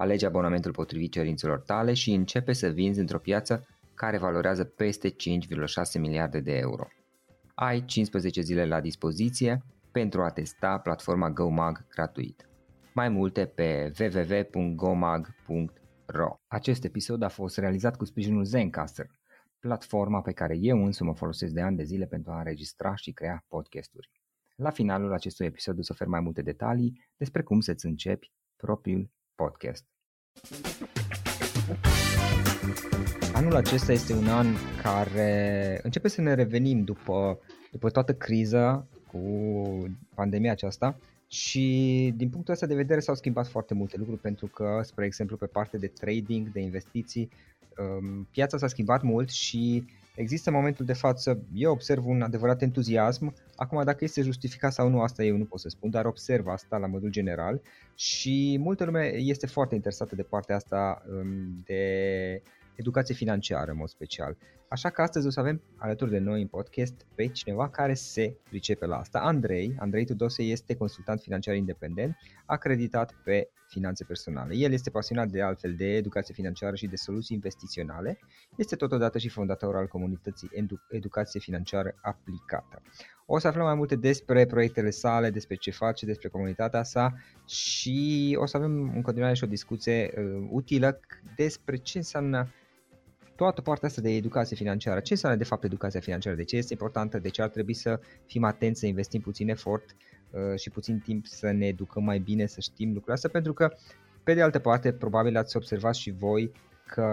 Alege abonamentul potrivit cerințelor tale și începe să vinzi într-o piață care valorează peste 5,6 miliarde de euro. Ai 15 zile la dispoziție pentru a testa platforma GoMag gratuit. Mai multe pe www.gomag.ro Acest episod a fost realizat cu sprijinul Zencaster, platforma pe care eu însumi o folosesc de ani de zile pentru a înregistra și crea podcasturi. La finalul acestui episod o să ofer mai multe detalii despre cum să-ți începi propriul podcast. Anul acesta este un an care începe să ne revenim după, după toată criza cu pandemia aceasta și din punctul ăsta de vedere s-au schimbat foarte multe lucruri pentru că, spre exemplu, pe partea de trading, de investiții, um, piața s-a schimbat mult și există în momentul de față, eu observ un adevărat entuziasm, acum dacă este justificat sau nu, asta eu nu pot să spun, dar observ asta la modul general. Și multă lume este foarte interesată de partea asta um, de educație financiară în mod special. Așa că astăzi o să avem alături de noi în podcast pe cineva care se pricepe la asta. Andrei, Andrei Tudose este consultant financiar independent, acreditat pe finanțe personale. El este pasionat de altfel de educație financiară și de soluții investiționale. Este totodată și fondator al comunității Edu- Educație Financiară Aplicată. O să aflăm mai multe despre proiectele sale, despre ce face, despre comunitatea sa și o să avem în continuare și o discuție uh, utilă despre ce înseamnă toată partea asta de educație financiară. Ce înseamnă de fapt educația financiară? De ce este importantă? De ce ar trebui să fim atenți, să investim puțin efort uh, și puțin timp să ne educăm mai bine, să știm lucrurile astea? Pentru că, pe de altă parte, probabil ați observat și voi că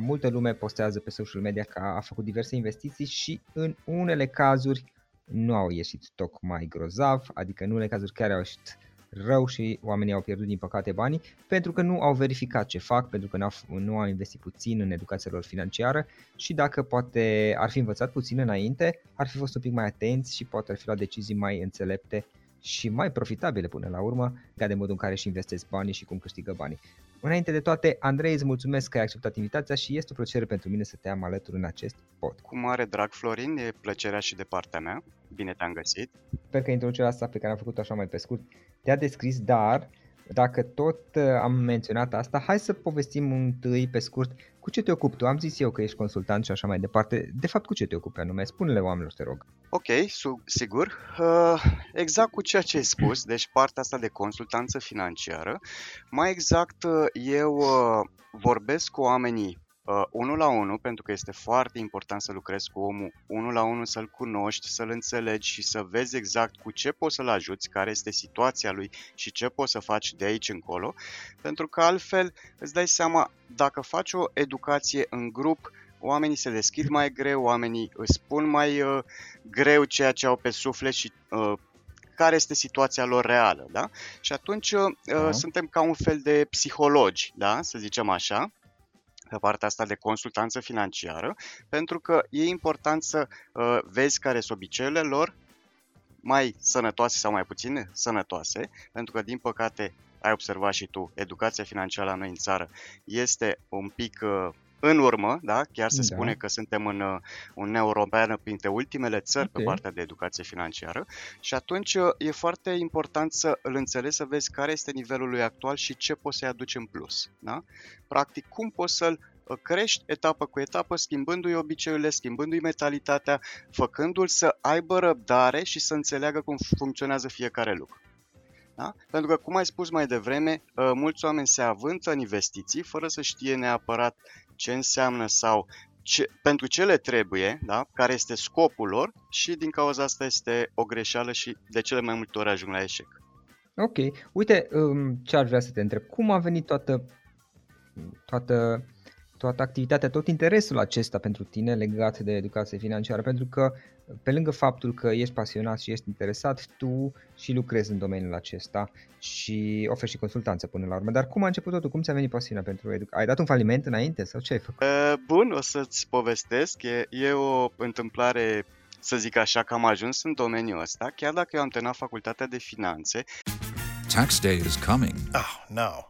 multă lume postează pe social media că a făcut diverse investiții și în unele cazuri nu au ieșit tocmai grozav, adică în unele cazuri chiar au ieșit rău și oamenii au pierdut din păcate banii pentru că nu au verificat ce fac, pentru că nu au, nu au investit puțin în educația lor financiară și dacă poate ar fi învățat puțin înainte, ar fi fost un pic mai atenți și poate ar fi luat decizii mai înțelepte și mai profitabile până la urmă, ca de modul în care își investesc banii și cum câștigă banii. Înainte de toate, Andrei, îți mulțumesc că ai acceptat invitația și este o plăcere pentru mine să te am alături în acest pod. Cu mare drag, Florin, e plăcerea și de partea mea. Bine te-am găsit. Sper că introducerea asta pe care am făcut-o așa mai pe scurt te-a descris, dar dacă tot uh, am menționat asta, hai să povestim întâi pe scurt cu ce te ocupi tu. Am zis eu că ești consultant și așa mai departe. De fapt, cu ce te ocupi anume? Spune-le oamenilor, te rog. Ok, su- sigur. Uh, exact cu ceea ce ai spus, deci partea asta de consultanță financiară. Mai exact, uh, eu uh, vorbesc cu oamenii uh, unul la unul, pentru că este foarte important să lucrezi cu omul unul la unul, să-l cunoști, să-l înțelegi și să vezi exact cu ce poți să-l ajuți, care este situația lui și ce poți să faci de aici încolo, pentru că altfel îți dai seama, dacă faci o educație în grup, oamenii se deschid mai greu, oamenii îți spun mai uh, greu ceea ce au pe suflet și uh, care este situația lor reală, da? Și atunci uh, uh-huh. suntem ca un fel de psihologi, da? Să zicem așa, pe partea asta de consultanță financiară, pentru că e important să uh, vezi care sunt obiceiurile lor, mai sănătoase sau mai puțin sănătoase, pentru că, din păcate, ai observat și tu, educația financiară la noi în țară este un pic uh, în urmă, da? chiar se da. spune că suntem în uh, Uniunea Europeană printre ultimele țări okay. pe partea de educație financiară și atunci uh, e foarte important să îl înțelegi, să vezi care este nivelul lui actual și ce poți să-i aduci în plus. Da? Practic, cum poți să-l uh, crești etapă cu etapă, schimbându-i obiceiurile, schimbându-i mentalitatea, făcându-l să aibă răbdare și să înțeleagă cum funcționează fiecare lucru. Da? Pentru că, cum ai spus mai devreme, uh, mulți oameni se avântă în investiții fără să știe neapărat ce înseamnă sau ce, pentru ce le trebuie, da? care este scopul lor și din cauza asta este o greșeală și de cele mai multe ori ajung la eșec. Ok, uite um, ce ar vrea să te întreb. Cum a venit toată, toată toată activitatea, tot interesul acesta pentru tine legat de educație financiară, pentru că pe lângă faptul că ești pasionat și ești interesat, tu și lucrezi în domeniul acesta și oferi și consultanță până la urmă. Dar cum a început totul? Cum ți-a venit pasiunea pentru educație? Ai dat un faliment înainte sau ce ai făcut? Uh, bun, o să-ți povestesc. E, e o întâmplare să zic așa, că am ajuns în domeniul ăsta, chiar dacă eu am terminat facultatea de finanțe. Tax day is coming. Oh, no.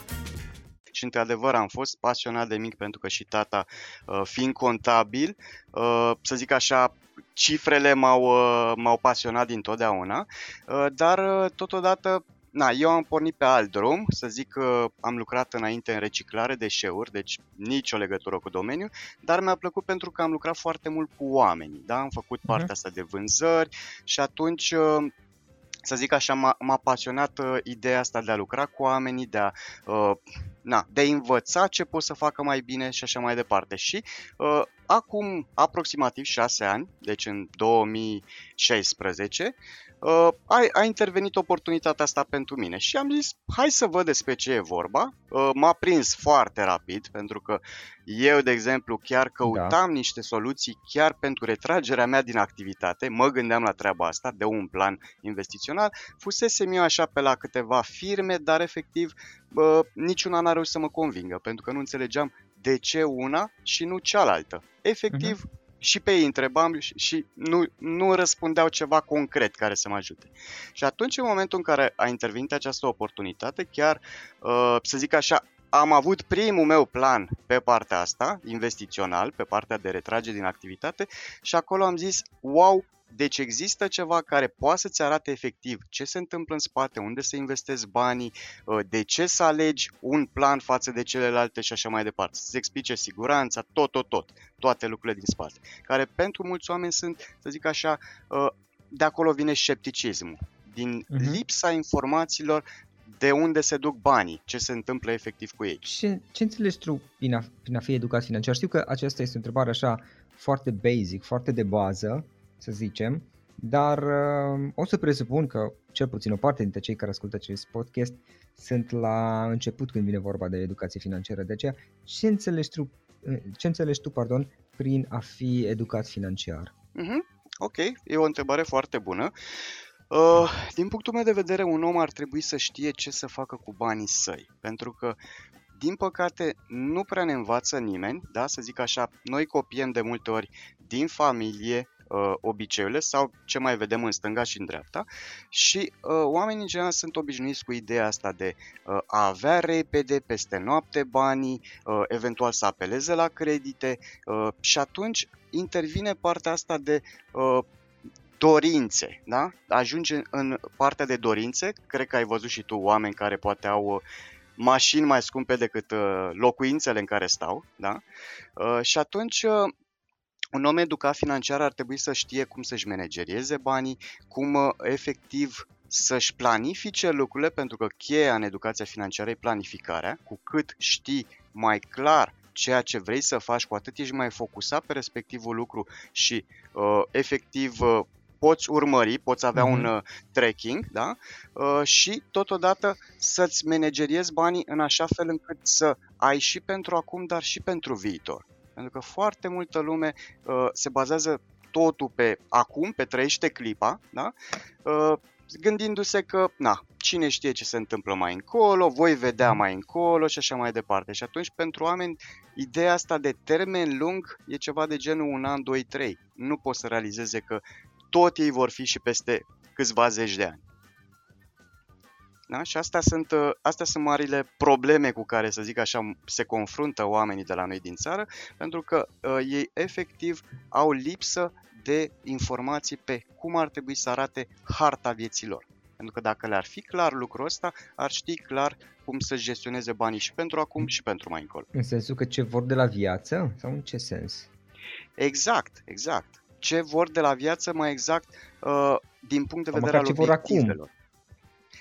Și într-adevăr am fost pasionat de mic pentru că și tata, uh, fiind contabil, uh, să zic așa, cifrele m-au, uh, m-au pasionat dintotdeauna, dar totodată Na, eu am pornit pe alt drum, să zic că am lucrat înainte în reciclare de deșeuri, deci nicio legătură cu domeniul, dar mi-a plăcut pentru că am lucrat foarte mult cu oamenii, da? am făcut mhm. partea asta de vânzări și atunci să zic așa, m-a, m-a pasionat uh, ideea asta de a lucra cu oamenii, de a, uh, na, de a învăța ce pot să facă mai bine și așa mai departe. Și uh, acum aproximativ 6 ani, deci în 2016, uh, a, a intervenit oportunitatea asta pentru mine și am zis, hai să văd despre ce e vorba. Uh, m-a prins foarte rapid, pentru că eu, de exemplu, chiar căutam da. niște soluții chiar pentru retragerea mea din activitate, mă gândeam la treaba asta, de un plan investițional, fusesem eu așa pe la câteva firme, dar efectiv uh, niciuna n-a reușit să mă convingă, pentru că nu înțelegeam de ce una și nu cealaltă. Efectiv, uh-huh și pe ei întrebam și, și nu, nu răspundeau ceva concret care să mă ajute. Și atunci, în momentul în care a intervenit această oportunitate, chiar, uh, să zic așa, am avut primul meu plan pe partea asta, investițional, pe partea de retrage din activitate și acolo am zis, wow, deci există ceva care poate să-ți arate efectiv ce se întâmplă în spate, unde să investezi banii, uh, de ce să alegi un plan față de celelalte și așa mai departe. Să-ți explice siguranța, tot, tot, tot, toate lucrurile din spate, care pentru mulți oameni sunt, să zic așa, uh, de acolo vine scepticismul. Din uh-huh. lipsa informațiilor de unde se duc banii, ce se întâmplă efectiv cu ei. Ce, ce înțelegi tu prin a, prin a fi educat financiar? Știu că aceasta este o întrebare așa foarte basic, foarte de bază, să zicem, dar uh, o să presupun că cel puțin o parte dintre cei care ascultă acest podcast sunt la început când vine vorba de educație financiară. De aceea, ce înțelegi tu, uh, ce înțelegi tu pardon, prin a fi educat financiar? Mm-hmm. Ok, e o întrebare foarte bună. Uh, din punctul meu de vedere, un om ar trebui să știe ce să facă cu banii săi, pentru că din păcate, nu prea ne învață nimeni, da, să zic așa, noi copiem de multe ori din familie, uh, obiceiurile sau ce mai vedem în stânga și în dreapta și uh, oamenii în general sunt obișnuiți cu ideea asta de uh, a avea repede, peste noapte banii, uh, eventual să apeleze la credite uh, și atunci intervine partea asta de uh, dorințe, da? Ajunge în partea de dorințe, cred că ai văzut și tu oameni care poate au uh, mașini mai scumpe decât uh, locuințele în care stau, da? Uh, și atunci un om educat financiar ar trebui să știe cum să-și managerieze banii, cum uh, efectiv să-și planifice lucrurile, pentru că cheia în educația financiară e planificarea. Cu cât știi mai clar ceea ce vrei să faci, cu atât ești mai focusat pe respectivul lucru și uh, efectiv uh, poți urmări, poți avea mm-hmm. un uh, tracking, da? Uh, și totodată să-ți manageriezi banii în așa fel încât să ai și pentru acum, dar și pentru viitor. Pentru că foarte multă lume uh, se bazează totul pe acum, pe trăiește clipa, da? Uh, gândindu-se că, na, cine știe ce se întâmplă mai încolo, voi vedea mai încolo și așa mai departe. Și atunci, pentru oameni, ideea asta de termen lung e ceva de genul un an, doi, trei. Nu pot să realizeze că tot ei vor fi și peste câțiva zeci de ani. Da? Și astea sunt, uh, astea sunt marile probleme cu care, să zic așa, se confruntă oamenii de la noi din țară, pentru că uh, ei efectiv au lipsă de informații pe cum ar trebui să arate harta vieții lor. Pentru că dacă le-ar fi clar lucrul ăsta, ar ști clar cum să gestioneze banii și pentru acum și pentru mai încolo. În sensul că ce vor de la viață? Sau în ce sens? Exact, exact. Ce vor de la viață mai exact uh, din punct de vedere al ce vor acum.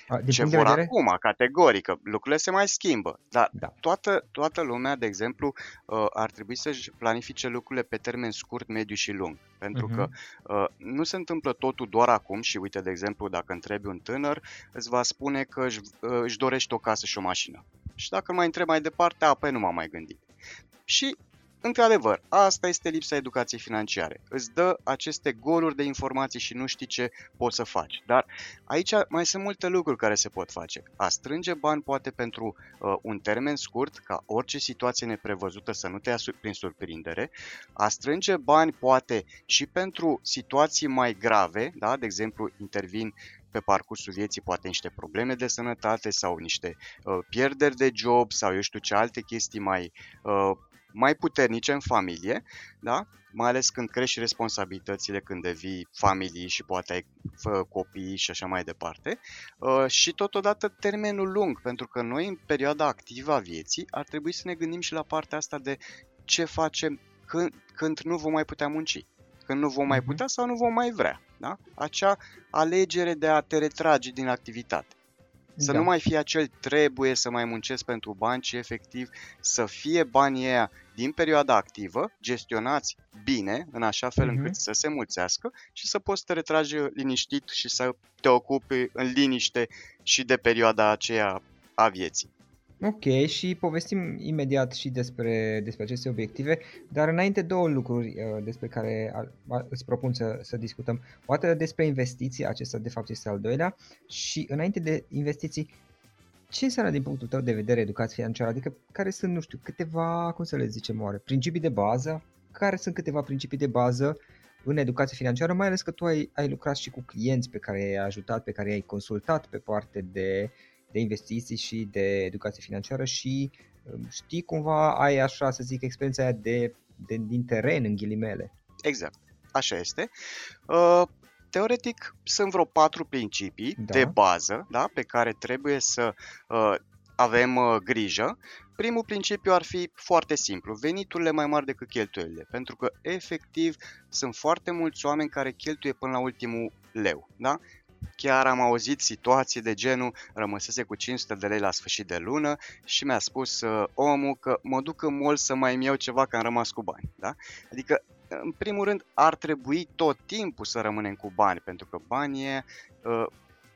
A, din ce vor vedere? acum, categorică. Lucrurile se mai schimbă. Dar da. toată, toată lumea, de exemplu, uh, ar trebui să-și planifice lucrurile pe termen scurt, mediu și lung. Pentru uh-huh. că uh, nu se întâmplă totul doar acum și uite, de exemplu, dacă întrebi un tânăr, îți va spune că își, uh, își dorește o casă și o mașină. Și dacă mai întreb mai departe, a, păi nu m-am mai gândit. Și Într-adevăr, asta este lipsa educației financiare. Îți dă aceste goluri de informații și nu știi ce poți să faci. Dar aici mai sunt multe lucruri care se pot face. A strânge bani poate pentru uh, un termen scurt, ca orice situație neprevăzută să nu te ia prin surprindere. A strânge bani poate și pentru situații mai grave, da? de exemplu intervin pe parcursul vieții poate niște probleme de sănătate sau niște uh, pierderi de job sau eu știu ce alte chestii mai uh, mai puternice în familie, da? mai ales când crești responsabilitățile, când devii familie și poate ai fă, copii și așa mai departe. Uh, și totodată termenul lung, pentru că noi în perioada activă a vieții ar trebui să ne gândim și la partea asta de ce facem când, când nu vom mai putea munci, când nu vom mai mhm. putea sau nu vom mai vrea. Da? Acea alegere de a te retrage din activitate. Să da. nu mai fie acel trebuie să mai muncesc pentru bani, ci efectiv să fie banii aia din perioada activă, gestionați bine, în așa fel încât uh-huh. să se mulțească și să poți să te retragi liniștit și să te ocupi în liniște și de perioada aceea a vieții. Ok, și povestim imediat și despre, despre aceste obiective, dar înainte două lucruri uh, despre care a, îți propun să, să discutăm. O dată despre investiții, acesta de fapt este al doilea, și înainte de investiții, ce înseamnă din punctul tău de vedere educație financiară? Adică care sunt, nu știu, câteva, cum să le zicem oare, principii de bază? Care sunt câteva principii de bază în educație financiară, mai ales că tu ai, ai lucrat și cu clienți pe care i-ai ajutat, pe care i-ai consultat pe parte de uh, de investiții și de educație financiară și um, știi cumva, ai așa să zic experiența aia de, de, din teren în ghilimele. Exact, așa este. Uh, teoretic sunt vreo patru principii da. de bază da, pe care trebuie să uh, avem uh, grijă. Primul principiu ar fi foarte simplu, veniturile mai mari decât cheltuielile, pentru că efectiv sunt foarte mulți oameni care cheltuie până la ultimul leu. Da? Chiar am auzit situații de genul rămăsese cu 500 de lei la sfârșit de lună și mi-a spus uh, omul că mă duc în mall să mai iau ceva că am rămas cu bani. Da? Adică, în primul rând, ar trebui tot timpul să rămânem cu bani, pentru că banii uh,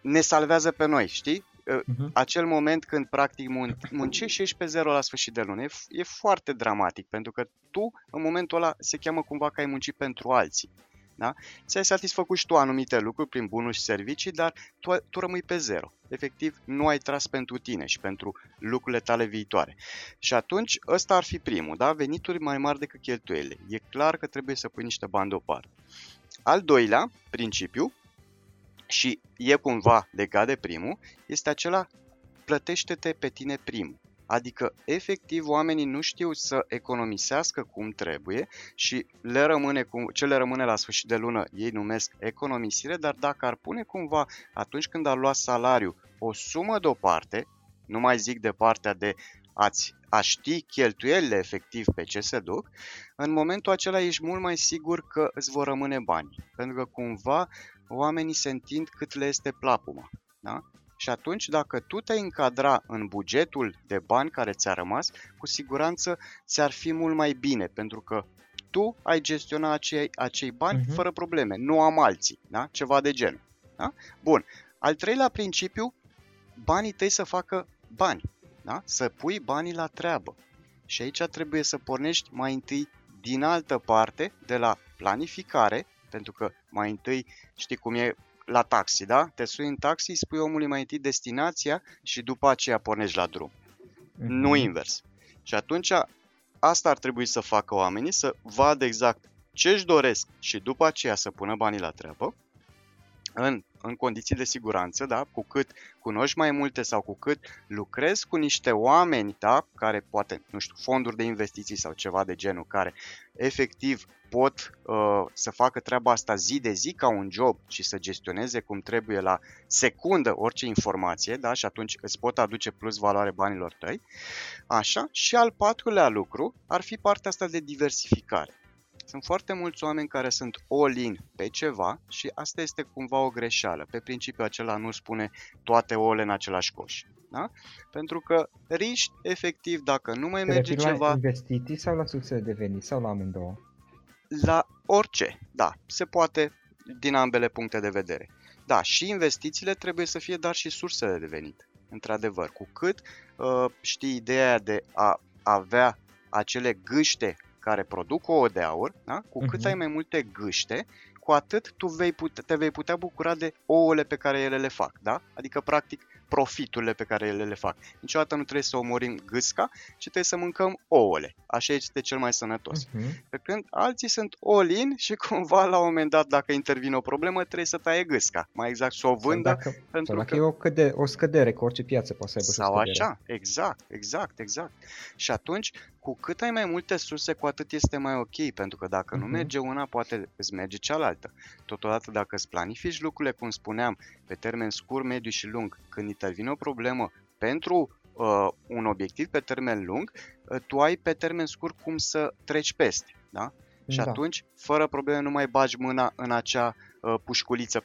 ne salvează pe noi, știi? Uh-huh. Acel moment când practic mun- muncești și ești pe zero la sfârșit de lună e, e foarte dramatic pentru că tu în momentul ăla se cheamă cumva că ai muncit pentru alții. Da? Ți-ai satisfăcut și tu anumite lucruri prin bunuri și servicii, dar tu, tu rămâi pe zero. Efectiv, nu ai tras pentru tine și pentru lucrurile tale viitoare. Și atunci, ăsta ar fi primul, da? venituri mai mari decât cheltuielile. E clar că trebuie să pui niște bani deoparte. Al doilea principiu, și e cumva legat de primul, este acela plătește-te pe tine primul. Adică, efectiv, oamenii nu știu să economisească cum trebuie și le rămâne cum, ce le rămâne la sfârșit de lună ei numesc economisire, dar dacă ar pune cumva, atunci când ar lua salariu, o sumă deoparte, nu mai zic de partea de ați, a ști cheltuielile efectiv pe ce se duc, în momentul acela ești mult mai sigur că îți vor rămâne bani. Pentru că cumva oamenii se întind cât le este plapuma. Da? Și atunci, dacă tu te încadra în bugetul de bani care ți-a rămas, cu siguranță ți-ar fi mult mai bine, pentru că tu ai gestiona acei, acei bani uh-huh. fără probleme, nu am alții, da? ceva de genul. Da? Bun. Al treilea principiu, banii tăi să facă bani, da? să pui banii la treabă. Și aici trebuie să pornești mai întâi din altă parte, de la planificare, pentru că mai întâi știi cum e la taxi, da? Te sui în taxi, îi spui omului mai întâi destinația și după aceea pornești la drum. Mm-hmm. Nu invers. Și atunci asta ar trebui să facă oamenii, să vadă exact ce își doresc și după aceea să pună banii la treabă. În, în condiții de siguranță, da? cu cât cunoști mai multe sau cu cât lucrezi cu niște oameni da? care poate, nu știu, fonduri de investiții sau ceva de genul, care efectiv pot uh, să facă treaba asta zi de zi ca un job și să gestioneze cum trebuie la secundă orice informație da? și atunci îți pot aduce plus valoare banilor tăi. Așa, și al patrulea lucru ar fi partea asta de diversificare. Sunt foarte mulți oameni care sunt all-in pe ceva și asta este cumva o greșeală. Pe principiul acela nu spune toate ouăle în același coș. Da? Pentru că riști, efectiv, dacă nu mai Te merge referi ceva... la investiții sau la surse de venit sau la amândouă? La orice, da, se poate din ambele puncte de vedere. Da, și investițiile trebuie să fie, dar și sursele de venit. Într-adevăr, cu cât uh, știi ideea de a avea acele gâște care produc ouă de aur, da? cu cât Mhm. ai mai multe gâște, cu atât tu vei pute, te vei putea bucura de ouăle pe care ele le fac, da? Adică, practic, profiturile pe care ele le fac. Niciodată nu trebuie să omorim gâsca, ci trebuie să mâncăm ouăle. Așa este cel mai sănătos. Mhm. Pe când alții sunt all-in și cumva la un moment dat dacă intervine o problemă trebuie să taie gâsca. Mai exact să o Sau vândă dacă, pentru sau dacă că... e o, căde, o scădere, că orice piață poate să aibă și o Sau scădere. așa, exact, exact, exact. Și atunci, cu cât ai mai multe surse, cu atât este mai ok, pentru că dacă nu Mhm. merge una, poate îți merge cealaltă. Totodată, dacă îți planifici lucrurile, cum spuneam, pe termen scurt, mediu și lung, când intervine o problemă pentru uh, un obiectiv pe termen lung, uh, tu ai pe termen scurt cum să treci peste, da? Și Da. atunci, fără probleme, nu mai bagi mâna în acea uh, pușculiță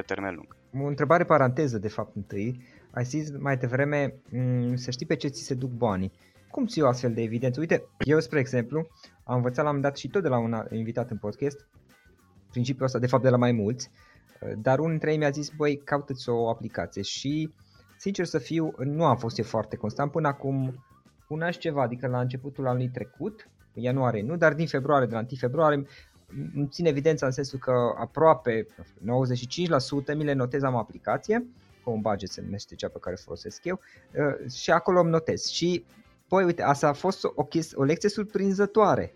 Pe termen lung. O întrebare paranteză, de fapt, întâi. Ai zis mai devreme m- să știi pe ce ți se duc banii. Cum ți o astfel de evidență? Uite, eu, spre exemplu, am învățat la un dat și tot de la un invitat în podcast, principiul ăsta, de fapt de la mai mulți, dar unul dintre ei mi-a zis, băi, caută-ți o aplicație și, sincer să fiu, nu am fost eu foarte constant până acum un an și ceva, adică la începutul anului trecut, în ianuarie nu, dar din februarie, de la 1 februarie, îmi țin evidența în sensul că aproape nu știu, 95% mi le notez am o aplicație, Home Budget se numește cea pe care o folosesc eu, uh, și acolo îmi notez. Și, păi, uite, asta a fost o, chesti- o lecție surprinzătoare.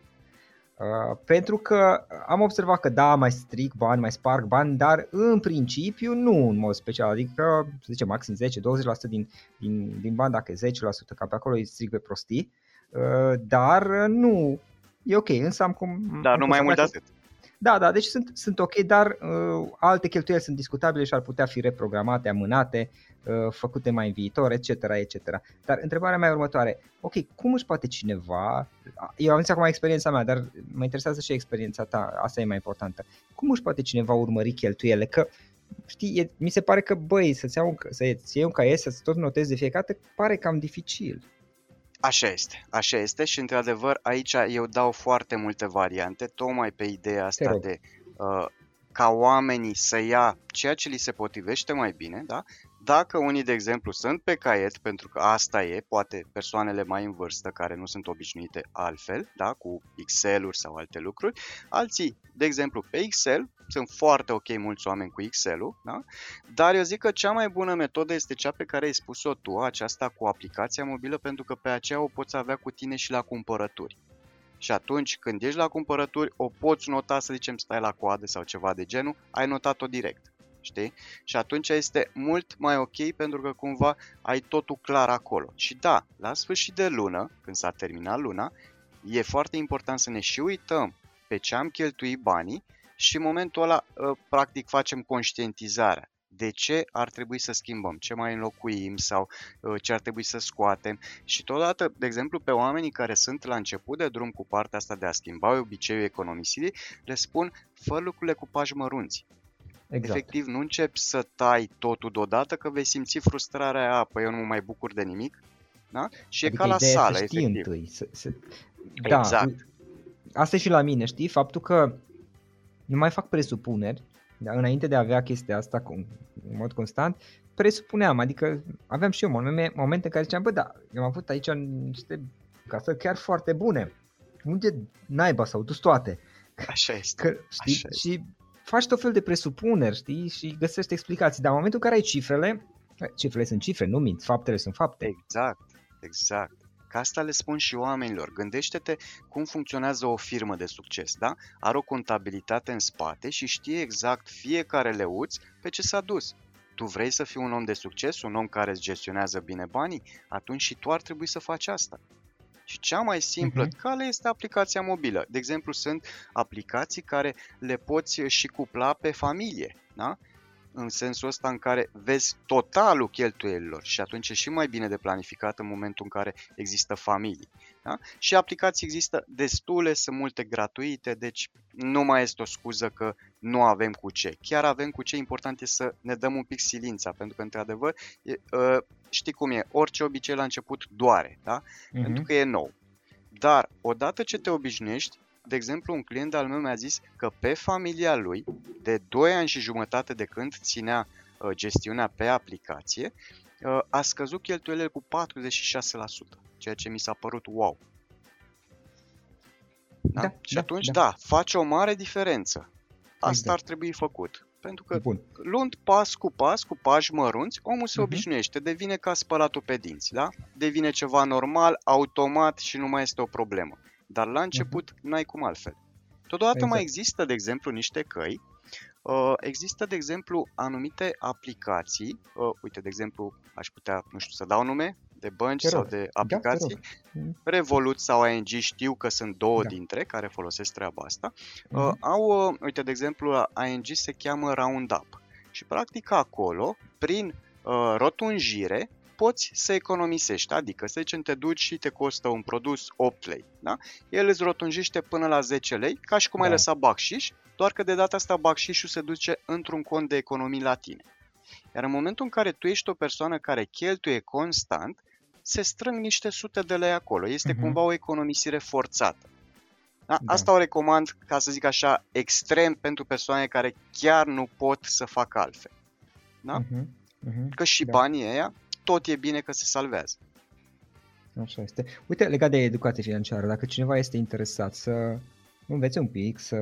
Uh, pentru că am observat că da, mai stric bani, mai sparg bani, dar în principiu nu în mod special, adică să zicem maxim 10-20% din, din, din bani, dacă e 10%, ca pe acolo îi stric pe prostii, uh, dar nu, e ok, însă am cum... Dar am nu mai mult de constatat că- atât. da, da, deci sunt, sunt ok, dar uh, alte cheltuieli sunt discutabile și ar putea fi reprogramate, amânate, uh, făcute mai în viitor, etc., etc. Dar întrebarea mea e următoare. Ok, cum își poate cineva, eu am zis acum experiența mea, dar mă interesează și experiența ta, asta e mai importantă. Cum își poate cineva urmări cheltuiele? Că știi, e, mi se pare că, băi, să-ți iau un, să-ți iei un caiet, să-ți tot notezi de fiecare dată, pare cam dificil. Așa este, așa este și într-adevăr aici eu dau foarte multe variante, tocmai pe ideea asta rog. de uh, ca oamenii să ia ceea ce li se potrivește mai bine, da? Dacă unii, de exemplu, sunt pe caiet, pentru că asta e, poate persoanele mai în vârstă care nu sunt obișnuite altfel, da? cu Excel-uri sau alte lucruri, alții, de exemplu, pe Excel, sunt foarte ok mulți oameni cu Excel-ul, da? dar eu zic că cea mai bună metodă este cea pe care ai spus-o tu, aceasta cu aplicația mobilă, pentru că pe aceea o poți avea cu tine și la cumpărături. Și atunci când ești la cumpărături, o poți nota, să zicem, stai la coadă sau ceva de genul, ai notat-o direct. Știi? Și atunci este mult mai ok pentru că cumva ai totul clar acolo. Și da, la sfârșit de lună, când s-a terminat luna, e foarte important să ne și uităm pe ce am cheltuit banii și în momentul ăla ă, practic facem conștientizarea. De ce ar trebui să schimbăm? Ce mai înlocuim sau ă, ce ar trebui să scoatem? Și totodată, de exemplu, pe oamenii care sunt la început de drum cu partea asta de a schimba obiceiul economisirii, le spun, fă lucrurile cu pași mărunți. Exact. Efectiv, nu începi să tai totul deodată că vei simți frustrarea aia, păi eu nu mă mai bucur de nimic. Da? Și adică e ca la ideea e sală, să știi efectiv. întâi. Să, să... Da, Exact. asta e și la mine, știi? Faptul că nu mai fac presupuneri, Da, înainte de a avea chestia asta cu, în mod constant, presupuneam, adică aveam și eu momente în care ziceam, bă, da, eu am avut aici niște casă chiar foarte bune. Unde naiba s-au dus toate? Așa este. Că, știi? Așa și este. Faci tot fel de presupuneri, știi? Și găsești explicații. Dar în momentul în care ai cifrele, cifrele sunt cifre, nu mint, faptele sunt fapte. Exact, exact. Ca asta le spun și oamenilor. Gândește-te cum funcționează o firmă de succes, da? Are o contabilitate în spate și știe exact fiecare leuț pe ce s-a dus. Tu vrei să fii un om de succes, un om care îți gestionează bine banii? Atunci și tu ar trebui să faci asta. Și cea mai simplă uh-huh. cale este aplicația mobilă. De exemplu, sunt aplicații care le poți și cupla pe familie. Da? În sensul ăsta în care vezi totalul cheltuielilor și atunci e și mai bine de planificat în momentul în care există familii. Da? Și aplicații există destule, sunt multe gratuite, deci nu mai este o scuză că nu avem cu ce. Chiar avem cu ce, important e să ne dăm un pic silința, pentru că, într-adevăr, e, uh, știi cum e, orice obicei la început doare, da? Uh-huh. pentru că e nou. Dar, odată ce te obișnuiești, de exemplu, un client al meu mi-a zis că pe familia lui, de 2 ani și jumătate de când ținea uh, gestiunea pe aplicație, uh, a scăzut cheltuielile cu 46%, ceea ce mi s-a părut wow. Da? da și da, atunci, da. da, face o mare diferență. Asta exact. ar trebui făcut. Pentru că Bun. luând pas cu pas, cu pași mărunți, omul se uh-huh. obișnuiește, devine ca spălatul pe dinți, da? Devine ceva normal, automat și nu mai este o problemă. Dar la început uh-huh. n-ai cum altfel. Totodată exact. mai există, de exemplu, niște căi. Uh, există, de exemplu, anumite aplicații. Uh, uite, de exemplu, aș putea, nu știu, să dau nume de bănci sau de da, aplicații. Da, Revolut sau ING știu că sunt două da. dintre care folosesc treaba asta. Uh, uh-huh. Au, uh, uite, de exemplu, ING se cheamă Roundup. Și practic acolo, prin uh, rotunjire, poți să economisești. Adică, să zicem, te duci și te costă un produs 8 lei. Da? El îți rotunjește până la 10 lei, ca și cum da. ai lăsat bacșiș, doar că de data asta bacșișul se duce într-un cont de economii la tine. Iar în momentul în care tu ești o persoană care cheltuie constant, se strâng niște sute de lei acolo. Este uh-huh. cumva o economisire forțată. Da? Da. Asta o recomand, ca să zic așa, extrem pentru persoane care chiar nu pot să facă altfel. Da? Uh-huh. Uh-huh. Că și da. banii ăia tot e bine că se salvează. Așa este. Uite, legat de educație financiară, dacă cineva este interesat să învețe un pic, să,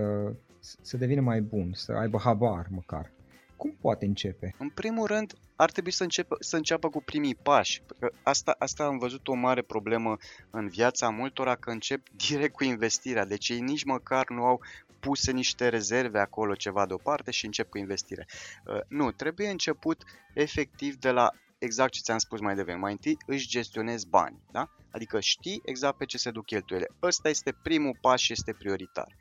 să devină mai bun, să aibă habar măcar, cum poate începe? În primul rând, ar trebui să, înceapă, să înceapă cu primii pași. Că asta, asta am văzut o mare problemă în viața multora, că încep direct cu investirea. Deci ei nici măcar nu au puse niște rezerve acolo ceva deoparte și încep cu investire. Uh, nu, trebuie început efectiv de la exact ce ți-am spus mai devreme. Mai întâi își gestionezi bani, da? Adică știi exact pe ce se duc cheltuiele. Ăsta este primul pas și este prioritar.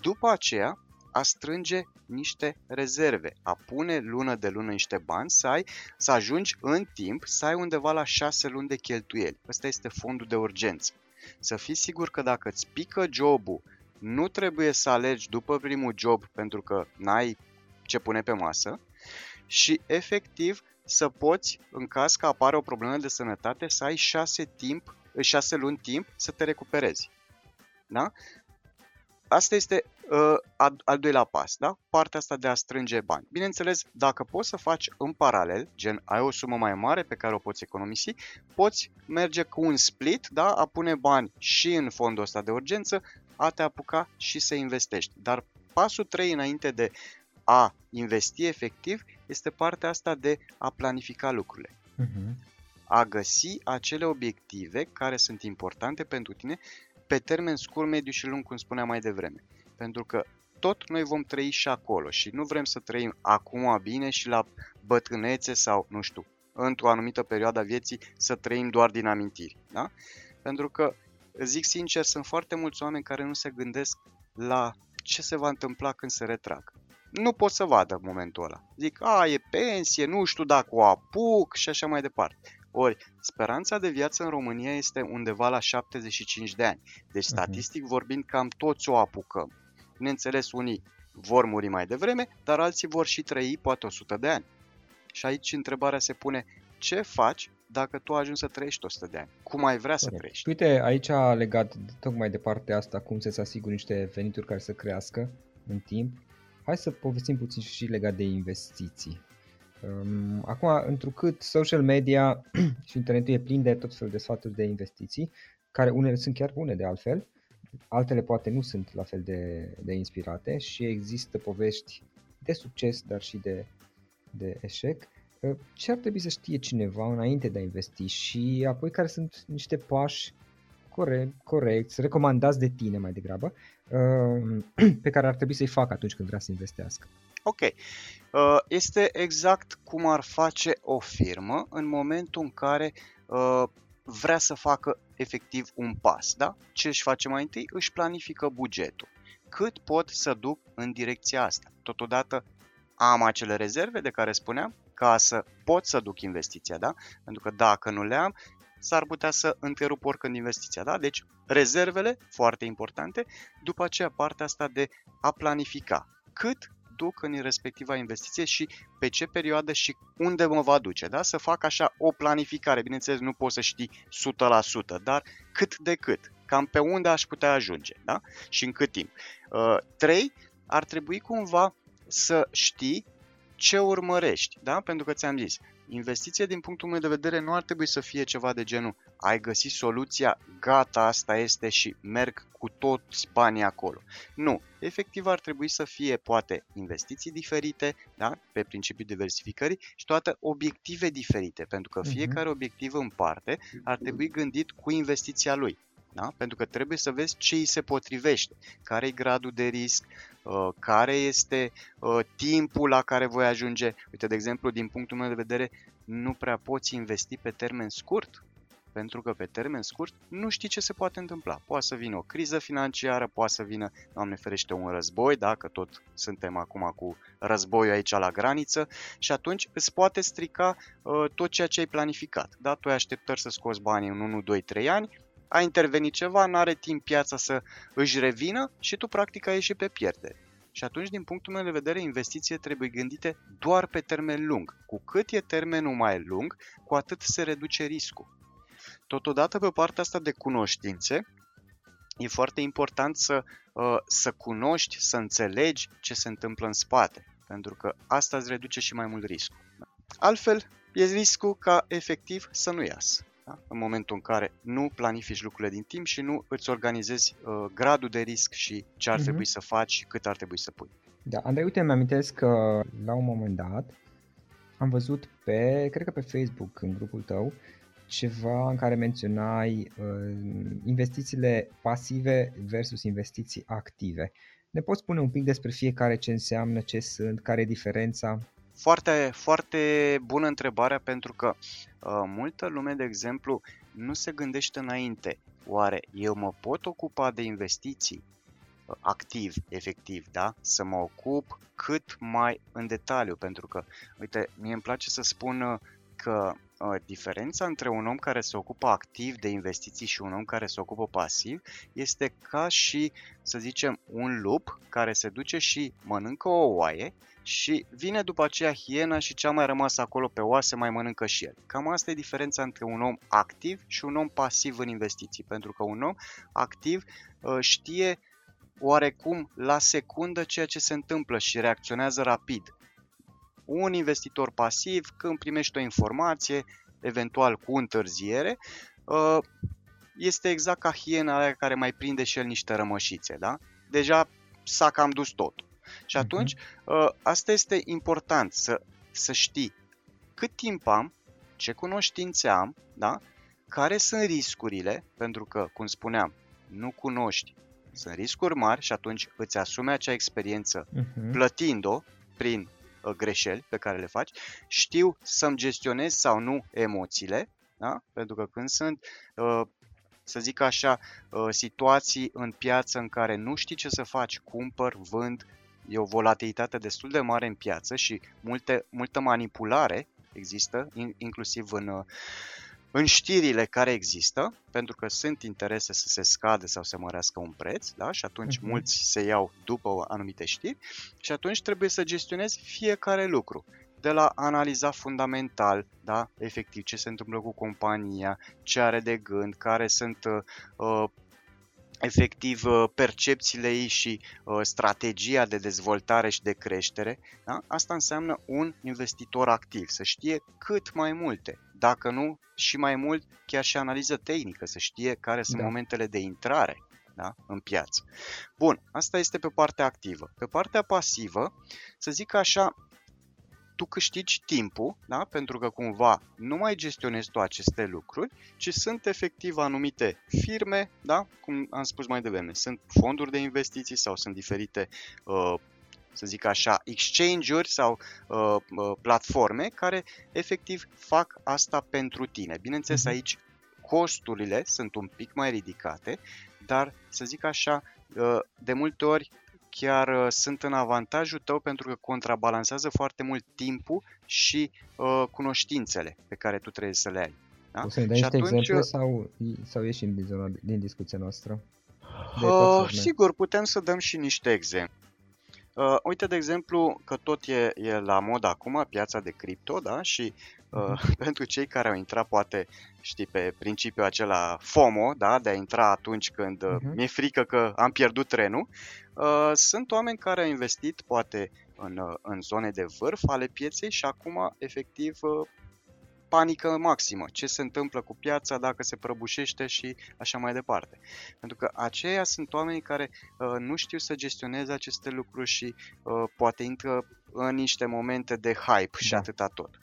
După aceea, a strânge niște rezerve, a pune lună de lună niște bani, să, ai, să ajungi în timp să ai undeva la 6 luni de cheltuieli. Ăsta este fondul de urgență. Să fii sigur că dacă îți pică jobul, nu trebuie să alegi după primul job pentru că n-ai ce pune pe masă și efectiv să poți, în caz că apare o problemă de sănătate, să ai șase, timp, șase luni timp să te recuperezi. Da? Asta este uh, al doilea pas, da? partea asta de a strânge bani. Bineînțeles, dacă poți să faci în paralel, gen ai o sumă mai mare pe care o poți economisi, poți merge cu un split, da? a pune bani și în fondul ăsta de urgență, a te apuca și să investești. Dar pasul 3 înainte de a investi efectiv este partea asta de a planifica lucrurile. Uh-huh. A găsi acele obiective care sunt importante pentru tine pe termen scurt, mediu și lung, cum spuneam mai devreme. Pentru că tot noi vom trăi și acolo și nu vrem să trăim acum bine și la bătrânețe sau, nu știu, într-o anumită perioadă a vieții să trăim doar din amintiri. Da? Pentru că, zic sincer, sunt foarte mulți oameni care nu se gândesc la ce se va întâmpla când se retrag nu pot să vadă în momentul ăla. Zic, a, e pensie, nu știu dacă o apuc și așa mai departe. Ori, speranța de viață în România este undeva la 75 de ani. Deci, mhm. statistic vorbind, cam toți o apucăm. Bineînțeles, unii vor muri mai devreme, dar alții vor și trăi poate 100 de ani. Și aici întrebarea se pune, ce faci dacă tu ajungi să trăiești 100 de ani? Cum ai vrea să trăiești? Uite, aici legat tocmai de partea asta, cum să-ți asiguri niște venituri care să crească în timp, hai să povestim puțin și legat de investiții. Um, acum, întrucât social media și internetul e plin de tot felul de sfaturi de investiții, care unele sunt chiar bune de altfel, altele poate nu sunt la fel de, de inspirate și există povești de succes, dar și de, de eșec. Uh, ce ar trebui să știe cineva înainte de a investi și apoi care sunt niște pași corect, corect, recomandați de tine mai degrabă, uh, pe care ar trebui să-i facă atunci când vrea să investească? Ok. Uh, este exact cum ar face o firmă în momentul în care vrea să facă efectiv un pas. Da? Ce își face mai întâi? Își planifică bugetul. Cât pot să duc în direcția asta? Totodată am acele rezerve de care spuneam ca să pot să duc investiția, da? Pentru că dacă nu le am, s-ar putea să întrerup oricând investiția, da? Deci rezervele, foarte importante, după aceea partea asta de a planifica cât duc în respectiva investiție și pe ce perioadă și unde mă va duce, da? Să fac așa o planificare, bineînțeles nu poți să știi 100%, dar cât de cât, cam pe unde aș putea ajunge, da? Și în cât timp. 3. Uh, ar trebui cumva să știi ce urmărești, da? Pentru că ți-am zis, investiție din punctul meu de vedere nu ar trebui să fie ceva de genul ai găsit soluția, gata, asta este și merg cu toți banii acolo. Nu, efectiv ar trebui să fie poate investiții diferite, da? pe principiul diversificării și toate obiective diferite, pentru că mhm. fiecare obiectiv în parte ar trebui gândit cu investiția lui. Da? Pentru că trebuie să vezi ce îi se potrivește, care e gradul de risc, uh, care este uh, timpul la care voi ajunge. Uite, de exemplu, din punctul meu de vedere, nu prea poți investi pe termen scurt, pentru că pe termen scurt nu știi ce se poate întâmpla. Poate să vină o criză financiară, poate să vină, Doamne ferește, un război, dacă tot suntem acum cu războiul aici la graniță și atunci îți poate strica uh, tot ceea ce ai planificat. Da? Tu ai așteptări să scoți banii în 1, 2, 3 ani, a intervenit ceva, nu are timp piața să își revină și tu practic ai ieșit pe pierdere. Și atunci, din punctul meu de vedere, investiție trebuie gândite doar pe termen lung. Cu cât e termenul mai lung, cu atât se reduce riscul. Totodată, pe partea asta de cunoștințe, e foarte important să, uh, să cunoști, să înțelegi ce se întâmplă în spate, pentru că asta îți reduce și mai mult riscul. Altfel, e riscul ca efectiv să nu iasă da? în momentul în care nu planifici lucrurile din timp și nu îți organizezi uh, gradul de risc și ce ar uh-huh. trebui să faci și cât ar trebui să pui. Da, Andrei, uite, îmi amintesc că la un moment dat am văzut pe, cred că pe Facebook, în grupul tău, ceva în care menționai uh, investițiile pasive versus investiții active. Ne poți spune un pic despre fiecare ce înseamnă, ce sunt, care e diferența? Foarte, foarte bună întrebarea pentru că uh, multă lume, de exemplu, nu se gândește înainte. Oare eu mă pot ocupa de investiții uh, activ, efectiv, da? Să mă ocup cât mai în detaliu, pentru că, uite, mie îmi place să spun uh, că uh, diferența între un om care se ocupă activ de investiții și un om care se ocupă pasiv este ca și, să zicem, un lup care se duce și mănâncă o oaie și vine după aceea hiena și ce a mai rămas acolo pe oase mai mănâncă și el. Cam asta e diferența între un om activ și un om pasiv în investiții, pentru că un om activ uh, știe oarecum la secundă ceea ce se întâmplă și reacționează rapid. Un investitor pasiv, când primește o informație, eventual cu întârziere, uh, este exact ca hiena aia care mai prinde și el niște rămășițe, da? Deja s-a cam dus totul. Și mhm. atunci, uh, asta este important, să, să știi cât timp am, ce cunoștințe am, da? care sunt riscurile, pentru că, cum spuneam, nu cunoști, sunt riscuri mari și atunci îți asumi acea experiență uh-huh. plătind-o prin uh, greșeli pe care le faci, știu să-mi gestionez sau nu emoțiile, da? pentru că când sunt uh, să zic așa, uh, situații în piață în care nu știi ce să faci, cumpăr, vând, e o volatilitate destul de mare în piață și multe, multă manipulare există, inclusiv în, în știrile care există, pentru că sunt interese să se scade sau să mărească un preț, da? și atunci uh-huh. mulți se iau după anumite știri și atunci trebuie să gestionezi fiecare lucru de la analiza fundamental, da, efectiv ce se întâmplă cu compania, ce are de gând, care sunt uh, efectiv uh, percepțiile ei și uh, strategia de dezvoltare și de creștere, da? asta înseamnă un investitor activ, să știe cât mai multe, dacă nu și mai mult chiar și analiză tehnică, să știe care sunt da. momentele de intrare da? în piață. Bun, asta este pe partea activă. Pe partea pasivă, să zic așa, tu câștigi timpul, da? pentru că cumva nu mai gestionezi tu aceste lucruri, ci sunt efectiv anumite firme, da? cum am spus mai devreme, sunt fonduri de investiții sau sunt diferite uh, să zic așa, exchange-uri sau uh, uh, platforme care efectiv fac asta pentru tine. Bineînțeles, mhm. aici costurile sunt un pic mai ridicate, dar să zic așa, uh, de multe ori chiar uh, sunt în avantajul tău pentru că contrabalansează foarte mult timpul și uh, cunoștințele pe care tu trebuie să le ai. Da? O să ne dai niște atunci... exemple sau, sau ieșim din, zona, din discuția noastră? Uh, sigur, putem să dăm și niște exemple. Uh, uite, de exemplu, că tot e, e la mod acum piața de cripto, da? Și uh, uh-huh. pentru cei care au intrat, poate, știi, pe principiul acela FOMO, da? De a intra atunci când uh-huh. mi-e frică că am pierdut trenul, uh, sunt oameni care au investit, poate, în, uh, în zone de vârf ale pieței și acum, efectiv, uh, panică maximă. Ce se întâmplă cu piața dacă se prăbușește și așa mai departe. Pentru că aceia sunt oameni care uh, nu știu să gestioneze aceste lucruri și uh, poate intră în niște momente de hype și da. atâta tot.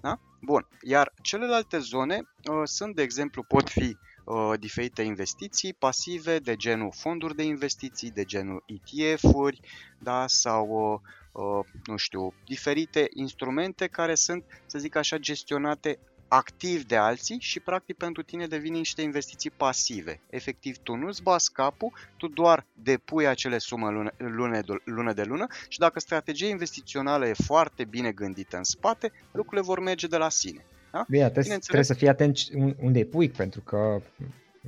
Da? Bun. Iar celelalte zone uh, sunt, de exemplu, pot fi uh, diferite investiții pasive de genul fonduri de investiții, de genul ETF-uri da? sau uh, Uh, nu știu, diferite instrumente care sunt, să zic așa, gestionate activ de alții și practic pentru tine devin niște investiții pasive. Efectiv, tu nu-ți bați capul, tu doar depui acele sume lună, lună, lună de lună și dacă strategia investițională e foarte bine gândită în spate, lucrurile vor merge de la sine. Da? Bine, trebuie, trebuie să fii atent unde pui, pentru că...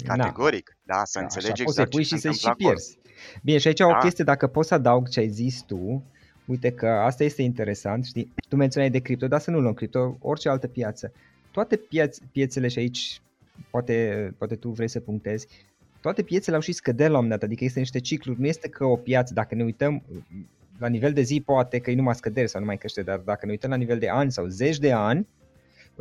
Categoric, na. da, să da, înțelegi exact poți să pui și să și pierzi. Bine, și aici da? o chestie, dacă poți să adaug ce ai zis tu, uite că asta este interesant, știi, tu menționai de cripto, dar să nu luăm cripto, orice altă piață. Toate piaț- piețele și aici poate, poate tu vrei să punctezi, toate piețele au și scăderi la un moment dat, adică este niște cicluri, nu este că o piață, dacă ne uităm la nivel de zi, poate că e numai scădere sau nu mai crește, dar dacă ne uităm la nivel de ani sau zeci de ani,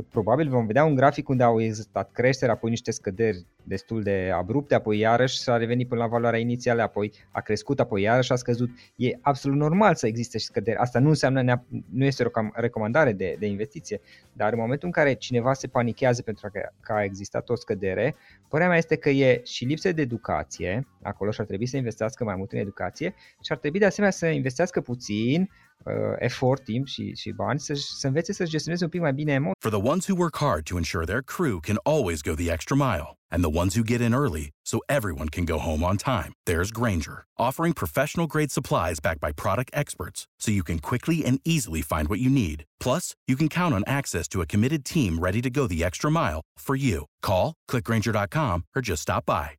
probabil vom vedea un grafic unde au existat creșteri, apoi niște scăderi destul de abrupte, apoi iarăși s-a revenit până la valoarea inițială, apoi a crescut, apoi iarăși a scăzut. E absolut normal să existe și scăderi. Asta nu înseamnă, nu este o recomandare de, de investiție, dar în momentul în care cineva se panichează pentru că, că a existat o scădere, părerea mea este că e și lipsă de educație acolo și ar trebui să investească mai mult în educație și ar trebui de asemenea să investească puțin uh, timp și, și bani să, să învețe să gestioneze un pic mai bine emoții. For the ones who work hard to ensure their crew can always go the extra mile and the ones who get in early so everyone can go home on time, there's Granger, offering professional grade supplies backed by product experts so you can quickly and easily find what you need. Plus, you can count on access to a committed team ready to go the extra mile for you. Call, clickgranger.com, or just stop by.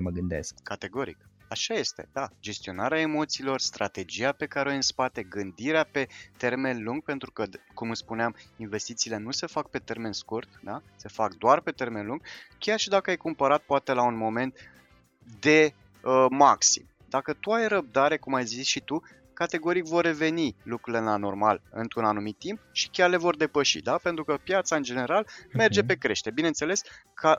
Mă gândesc. Categoric. Așa este, da. Gestionarea emoțiilor, strategia pe care o ai în spate, gândirea pe termen lung, pentru că, cum spuneam, investițiile nu se fac pe termen scurt, da? se fac doar pe termen lung, chiar și dacă ai cumpărat poate la un moment de uh, maxim. Dacă tu ai răbdare, cum ai zis și tu, categoric vor reveni lucrurile la normal într-un anumit timp și chiar le vor depăși, da? Pentru că piața în general merge pe crește. Bineînțeles, ca,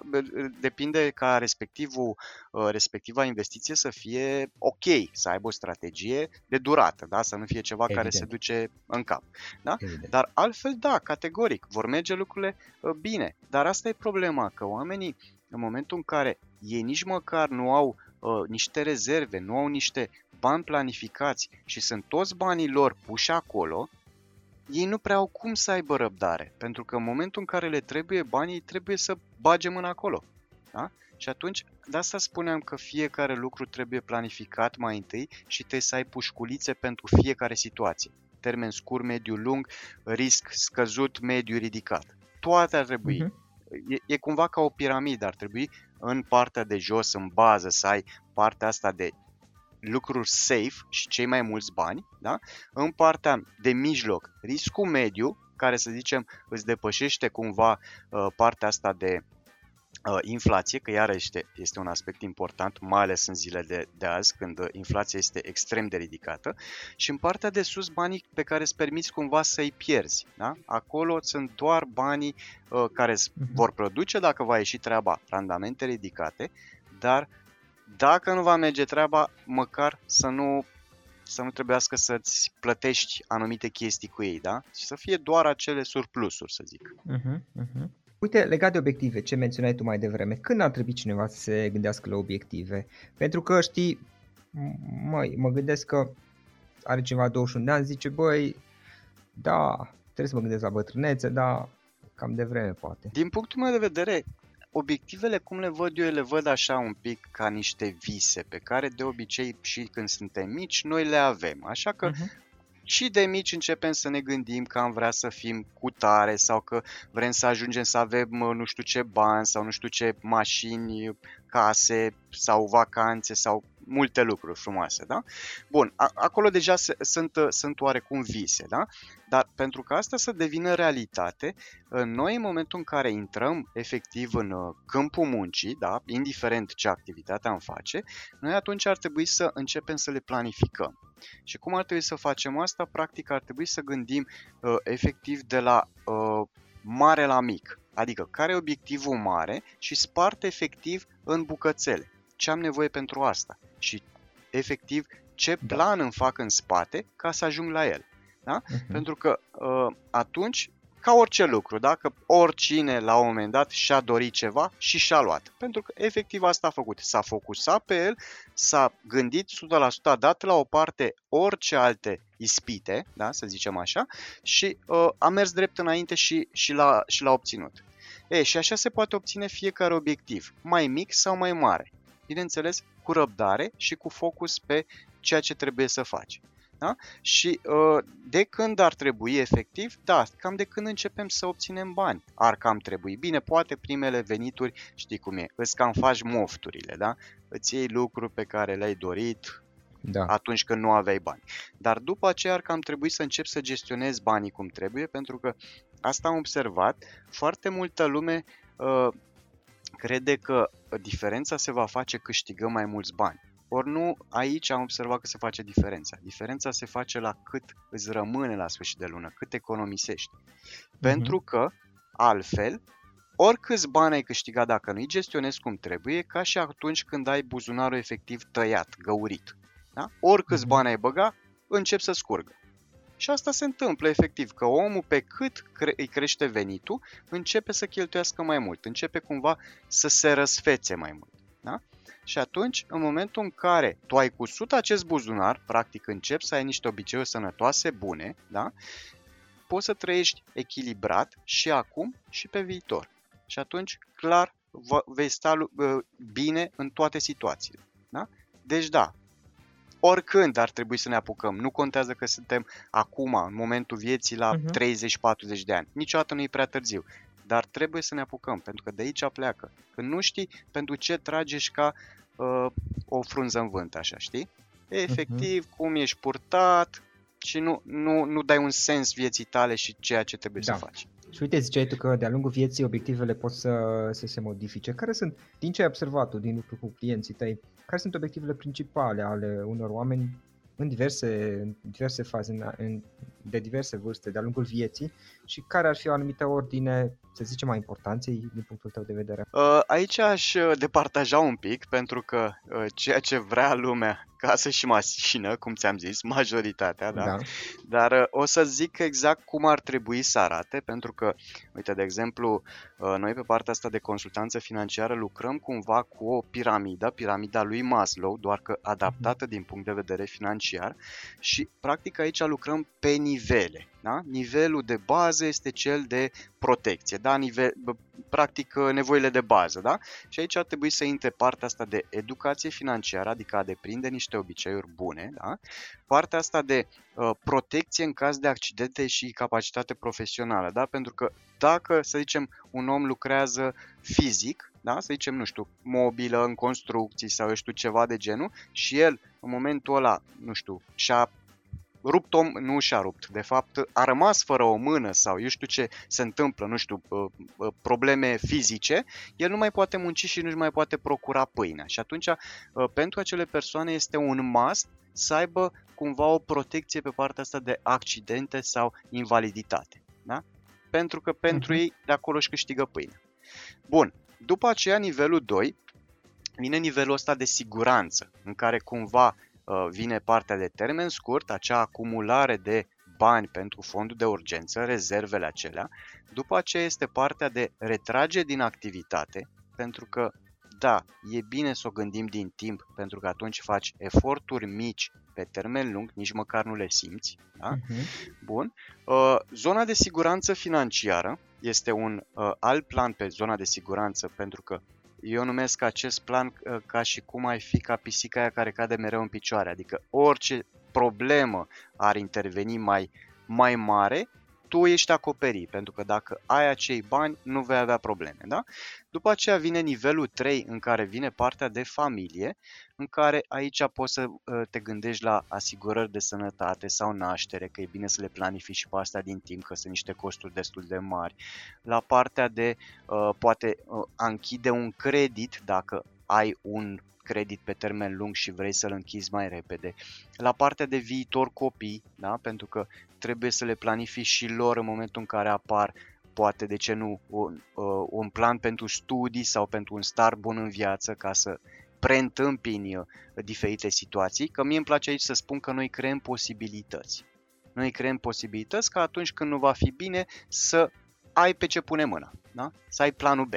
depinde ca respectivul, uh, respectiva investiție să fie ok, să aibă o strategie de durată, da? Să nu fie ceva Evident. care se duce în cap, da? Dar altfel, da, categoric, vor merge lucrurile uh, bine. Dar asta e problema, că oamenii în momentul în care ei nici măcar nu au uh, niște rezerve, nu au niște bani planificați și sunt toți banii lor puși acolo, ei nu prea au cum să aibă răbdare, pentru că în momentul în care le trebuie banii, trebuie să bage mâna acolo. Da? Și atunci, de asta spuneam că fiecare lucru trebuie planificat mai întâi și trebuie să ai pușculițe pentru fiecare situație. Termen scurt, mediu, lung, risc scăzut, mediu ridicat. Toate ar trebui. Uh-huh. E, e cumva ca o piramidă, ar trebui în partea de jos, în bază, să ai partea asta de lucruri safe și cei mai mulți bani, da? în partea de mijloc, riscul mediu, care să zicem îți depășește cumva uh, partea asta de uh, inflație, că iarăși este, este un aspect important, mai ales în zilele de, de azi, când inflația este extrem de ridicată, și în partea de sus banii pe care îți permiți cumva să-i pierzi. Da? Acolo sunt doar banii uh, care îți mhm. vor produce, dacă va ieși treaba, randamente ridicate, dar dacă nu va merge treaba, măcar să nu să nu trebuiască să-ți plătești anumite chestii cu ei, da? Și să fie doar acele surplusuri, să zic. Uh-huh, uh-huh. Uite, legat de obiective, ce menționai tu mai devreme, când ar trebui cineva să se gândească la obiective? Pentru că, știi, măi, mă gândesc că are cineva 21 de ani, zice, băi, da, trebuie să mă gândesc la bătrânețe, da, cam de vreme poate. Din punctul meu de vedere, obiectivele, cum le văd eu, le văd așa un pic ca niște vise pe care de obicei și când suntem mici noi le avem. Așa că uh-huh și de mici începem să ne gândim că am vrea să fim cu tare sau că vrem să ajungem să avem nu știu ce bani sau nu știu ce mașini, case sau vacanțe sau multe lucruri frumoase, da? Bun, a- acolo deja se, sunt, sunt oarecum vise, da? Dar pentru că asta să devină realitate, noi în momentul în care intrăm efectiv în uh, câmpul muncii, da? indiferent ce activitate am face, noi atunci ar trebui să începem să le planificăm. Și cum ar trebui să facem asta? Practic ar trebui să gândim uh, efectiv de la uh, mare la mic. Adică care e obiectivul mare și spart efectiv în bucățele. Ce am nevoie pentru asta? Și efectiv ce da. plan da. îmi fac în spate ca să ajung la el. Da? Uh-huh. Pentru că uh, atunci ca orice lucru, dacă oricine la un moment dat și-a dorit ceva și și-a luat. Pentru că efectiv asta a făcut. S-a focusat pe el, s-a gândit 100%, a dat la o parte orice alte ispite, da, să zicem așa, și uh, a mers drept înainte și, și, l-a, și l-a obținut. E, și așa se poate obține fiecare obiectiv, mai mic sau mai mare. Bineînțeles, cu răbdare și cu focus pe ceea ce trebuie să faci. Da? Și uh, de când ar trebui efectiv? Da, cam de când începem să obținem bani. Ar cam trebui. Bine, poate primele venituri, știi cum e, îți cam faci mofturile, da? Îți iei lucruri pe care le-ai dorit, da. atunci când nu aveai bani. Dar după aceea ar cam trebui să începi să gestionezi banii cum trebuie, pentru că asta am observat, foarte multă lume uh, crede că diferența se va face câștigăm mai mulți bani. Ori nu, aici am observat că se face diferența. Diferența se face la cât îți rămâne la sfârșit de lună, cât economisești. Uh-huh. Pentru că, altfel, oricâți bani ai câștigat dacă nu-i gestionezi cum trebuie, ca și atunci când ai buzunarul efectiv tăiat, găurit. Da? Oricâți uh-huh. bani ai băga, încep să scurgă. Și asta se întâmplă efectiv, că omul pe cât cre- îi crește venitul, începe să cheltuiască mai mult, începe cumva să se răsfețe mai mult. Da? Și atunci, în momentul în care tu ai cusut acest buzunar, practic începi să ai niște obiceiuri sănătoase, bune, da? poți să trăiești echilibrat și acum și pe viitor. Și atunci, clar, vei sta bine în toate situațiile. Da? Deci da, oricând ar trebui să ne apucăm. Nu contează că suntem acum, în momentul vieții, la uh-huh. 30-40 de ani. Niciodată nu e prea târziu. Dar trebuie să ne apucăm, pentru că de aici pleacă. Când nu știi pentru ce tragești ca uh, o frunză în vânt, așa, știi? Efectiv, uh-huh. cum ești purtat și nu, nu, nu dai un sens vieții tale și ceea ce trebuie da. să faci. Și uite, ziceai tu că de-a lungul vieții obiectivele pot să, să se modifice. Care sunt, din ce ai observat tu, din lucru cu clienții tăi, care sunt obiectivele principale ale unor oameni în diverse, în diverse faze, în, în, de diverse vârste de-a lungul vieții și care ar fi o anumită ordine, să zicem, mai importanței din punctul tău de vedere? Uh, aici aș uh, departaja un pic, pentru că uh, ceea ce vrea lumea casă și mașină, cum ți-am zis, majoritatea, da? da. Dar uh, o să zic exact cum ar trebui să arate, pentru că, uite, de exemplu, uh, noi pe partea asta de consultanță financiară lucrăm cumva cu o piramidă, piramida lui Maslow, doar că adaptată din punct de vedere financiar și, practic, aici lucrăm pe nivele. Da? Nivelul de bază este cel de protecție, da? Nivel, practic nevoile de bază. Da? Și aici ar trebui să intre partea asta de educație financiară, adică a deprinde niște obiceiuri bune, da? partea asta de uh, protecție în caz de accidente și capacitate profesională. Da? Pentru că dacă, să zicem, un om lucrează fizic, da? să zicem, nu știu, mobilă, în construcții sau eu știu ceva de genul și el în momentul ăla, nu știu, și-a rupt om, nu și-a rupt, de fapt a rămas fără o mână sau eu știu ce se întâmplă, nu știu, probleme fizice, el nu mai poate munci și nu-și mai poate procura pâinea. Și atunci, pentru acele persoane este un must să aibă cumva o protecție pe partea asta de accidente sau invaliditate. Da? Pentru că pentru uh-huh. ei de acolo își câștigă pâine. Bun, după aceea nivelul 2 vine nivelul ăsta de siguranță, în care cumva Uh, vine partea de termen scurt, acea acumulare de bani pentru fondul de urgență, rezervele acelea. După aceea este partea de retrage din activitate, pentru că, da, e bine să o gândim din timp, pentru că atunci faci eforturi mici pe termen lung, nici măcar nu le simți. Da? Uh-huh. Bun. Uh, zona de siguranță financiară este un uh, alt plan pe zona de siguranță, pentru că eu numesc acest plan uh, ca și cum ai fi ca pisica aia care cade mereu în picioare, adică orice problemă ar interveni mai, mai mare, tu ești acoperit, pentru că dacă ai acei bani, nu vei avea probleme. Da? După aceea vine nivelul 3, în care vine partea de familie, în care aici poți să ă, te gândești la asigurări de sănătate sau naștere, că e bine să le planifici și pe asta din timp, că sunt niște costuri destul de mari. La partea de ă, poate ă, a închide un credit, dacă ai un credit pe termen lung și vrei să-l închizi mai repede. La partea de viitor copii, da? pentru că trebuie să le planifici și lor în momentul în care apar poate, de ce nu, un, uh, un plan pentru studii sau pentru un start bun în viață ca să preîntâmpini uh, diferite situații, că mie îmi place aici să spun că noi creăm posibilități. Noi creăm posibilități ca atunci când nu va fi bine să ai pe ce pune mâna, da? să ai planul B.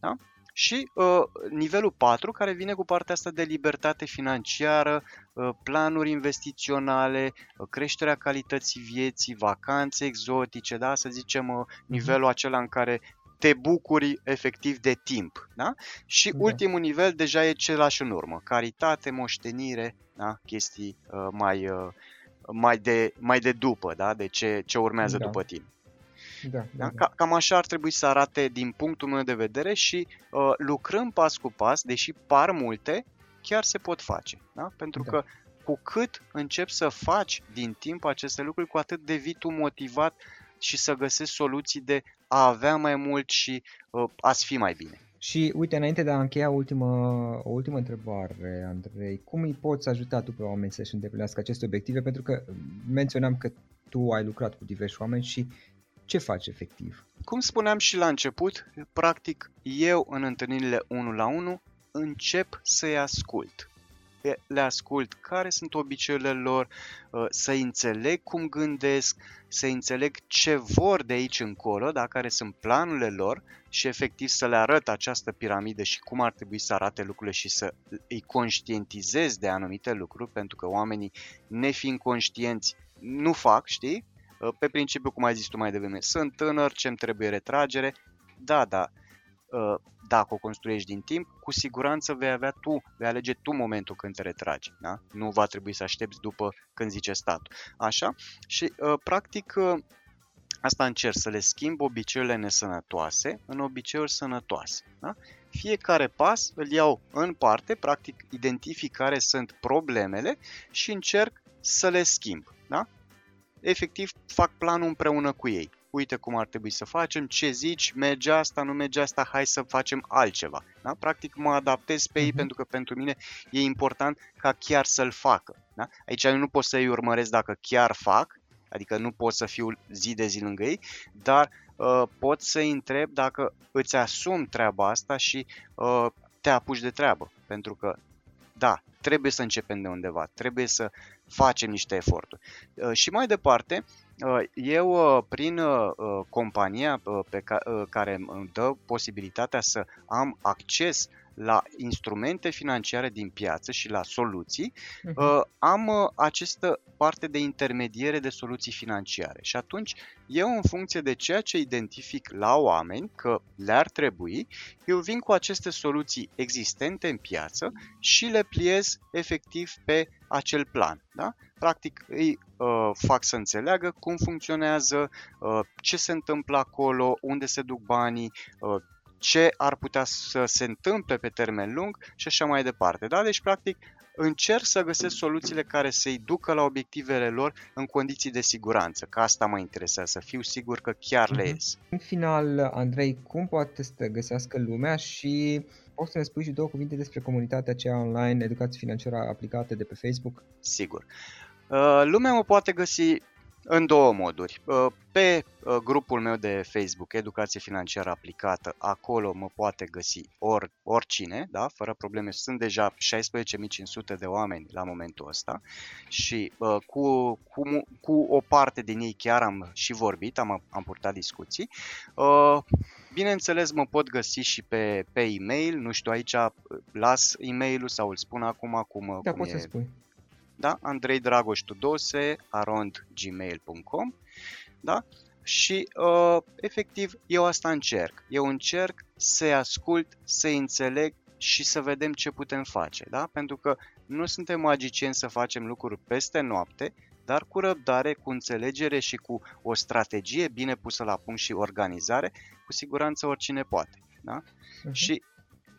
Da? Și uh, nivelul 4, care vine cu partea asta de libertate financiară, uh, planuri investiționale, uh, creșterea calității vieții, vacanțe exotice, da? să zicem uh, mhm. nivelul acela în care te bucuri efectiv de timp. Da? Și da. ultimul nivel deja e celași în urmă. Caritate, moștenire, da? chestii uh, mai, uh, mai, de, mai de după, da? de ce, ce urmează da. după tine. Da, da, da? da. Cam așa ar trebui să arate din punctul meu de vedere și uh, lucrăm pas cu pas, deși par multe, chiar se pot face. Da? Pentru da. că cu cât începi să faci din timp aceste lucruri, cu atât devii tu motivat și să găsești soluții de a avea mai mult și uh, a-ți fi mai bine. Și uite, înainte de a încheia ultimă, o ultimă întrebare, Andrei, cum îi poți ajuta tu pe oameni să-și îndeplinească aceste obiective? Pentru că menționam că tu ai lucrat cu diversi oameni și ce faci efectiv? Cum spuneam și la început, practic eu în întâlnirile 1 la 1 încep să-i ascult. Le ascult care sunt obiceiurile lor, uh, să înțeleg cum gândesc, să înțeleg ce vor de aici încolo, da, care sunt planurile lor și efectiv să le arăt această piramidă și cum ar trebui să arate lucrurile și să îi conștientizez de anumite lucruri, pentru că oamenii nefiind conștienți nu fac, știi? Uh, pe principiu, cum ai zis tu mai devreme, sunt tânăr, ce-mi trebuie retragere, da, da, uh, dacă o construiești din timp, cu siguranță vei avea tu, vei alege tu momentul când te retragi, da? Nu va trebui să aștepți după când zice statul. Așa? Și, uh, practic, asta încerc să le schimb obiceiurile nesănătoase în obiceiuri sănătoase. Da? Fiecare pas îl iau în parte, practic identific care sunt problemele și încerc să le schimb. Da? Efectiv fac planul împreună cu ei. Uite cum ar trebui să facem, ce zici, merge asta, nu merge asta, hai să facem altceva. Da? Practic mă adaptez pe ei uh-huh. pentru că pentru mine e important ca chiar să-l facă. Da? Aici eu nu pot să-i urmăresc dacă chiar fac, adică nu pot să fiu zi de zi lângă ei, dar uh, pot să-i întreb dacă îți asumi treaba asta și uh, te apuci de treabă. Pentru că, da, trebuie să începem de undeva, trebuie să facem niște eforturi. Uh, și mai departe, uh, eu, uh, prin compania pe care îmi dă posibilitatea să am acces la instrumente financiare din piață și la soluții, uh-huh. am uh, această parte de intermediere de soluții financiare. Și atunci, eu în funcție de ceea ce identific la oameni că le-ar trebui, eu vin cu aceste soluții existente în piață și le pliez efectiv pe acel plan. Da? Practic îi uh, fac să înțeleagă cum funcționează, uh, ce se întâmplă acolo, unde se duc banii, uh, ce ar putea să se întâmple pe termen lung și așa mai departe. Da? Deci, practic, încerc să găsesc soluțiile care să-i ducă la obiectivele lor în condiții de siguranță, că asta mă interesează, să fiu sigur că chiar le mhm. ies. În final, Andrei, cum poate să te găsească lumea și poți să ne spui și două cuvinte despre comunitatea aceea online, educație financiară aplicată de pe Facebook? Sigur. Uh, lumea mă poate găsi în două moduri. Uh, pe uh, grupul meu de Facebook, Educație Financiară Aplicată, acolo mă poate găsi or, oricine, da? fără probleme. Sunt deja 16.500 de oameni la momentul ăsta și uh, cu, cu, cu o parte din ei chiar am și vorbit, am, am purtat discuții. Bineînțeles, mă pot găsi și pe, pe e-mail, nu știu, aici las e-mailul sau îl spun acum cum, da, cum e. Să spui da? Andrei Dragoș Tudose, arond gmail.com, da? Și uh, efectiv eu asta încerc. Eu încerc să-i ascult, să-i înțeleg și să vedem ce putem face, da? Pentru că nu suntem magicieni să facem lucruri peste noapte, dar cu răbdare, cu înțelegere și cu o strategie bine pusă la punct și organizare, cu siguranță oricine poate. Da? Uh-huh. Și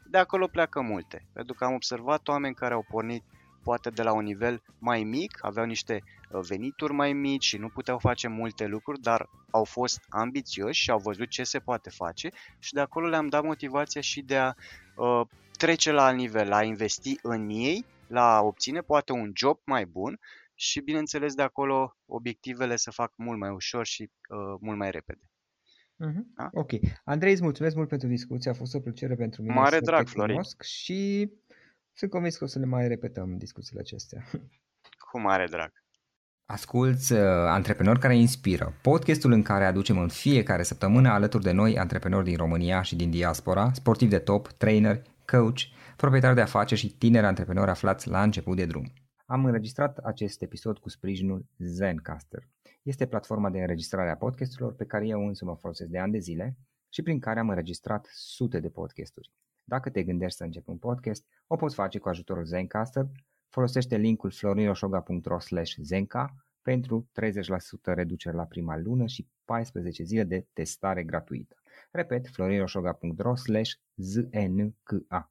de acolo pleacă multe, pentru că am observat oameni care au pornit poate de la un nivel mai mic, aveau niște uh, venituri mai mici și nu puteau face multe lucruri, dar au fost ambițioși și au văzut ce se poate face și de acolo le-am dat motivația și de a uh, trece la alt nivel, la a investi în ei, la a obține poate un job mai bun și bineînțeles de acolo obiectivele să fac mult mai ușor și uh, mult mai repede. Uh-huh. Da? Ok. Andrei, îți mulțumesc mult pentru discuție, a fost o plăcere pentru mine Mare să drag, te Florin. și sunt convins că o să le mai repetăm discuțiile acestea. Cu mare drag. Asculți uh, Antreprenori care inspiră, podcastul în care aducem în fiecare săptămână alături de noi antreprenori din România și din diaspora, sportivi de top, trainer, coach, proprietari de afaceri și tineri antreprenori aflați la început de drum. Am înregistrat acest episod cu sprijinul Zencaster. Este platforma de înregistrare a podcasturilor pe care eu însă mă folosesc de ani de zile și prin care am înregistrat sute de podcasturi. Dacă te gândești să începi un podcast, o poți face cu ajutorul Zencaster. Folosește linkul florinosoga.ro zenca pentru 30% reducere la prima lună și 14 zile de testare gratuită. Repet, florinosoga.ro znka.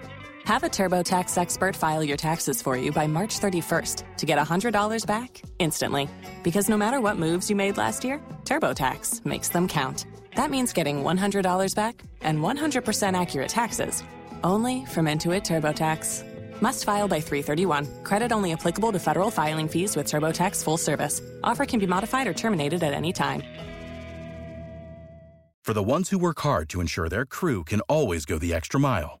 Have a TurboTax expert file your taxes for you by March 31st to get $100 back instantly. Because no matter what moves you made last year, TurboTax makes them count. That means getting $100 back and 100% accurate taxes only from Intuit TurboTax. Must file by 331. Credit only applicable to federal filing fees with TurboTax full service. Offer can be modified or terminated at any time. For the ones who work hard to ensure their crew can always go the extra mile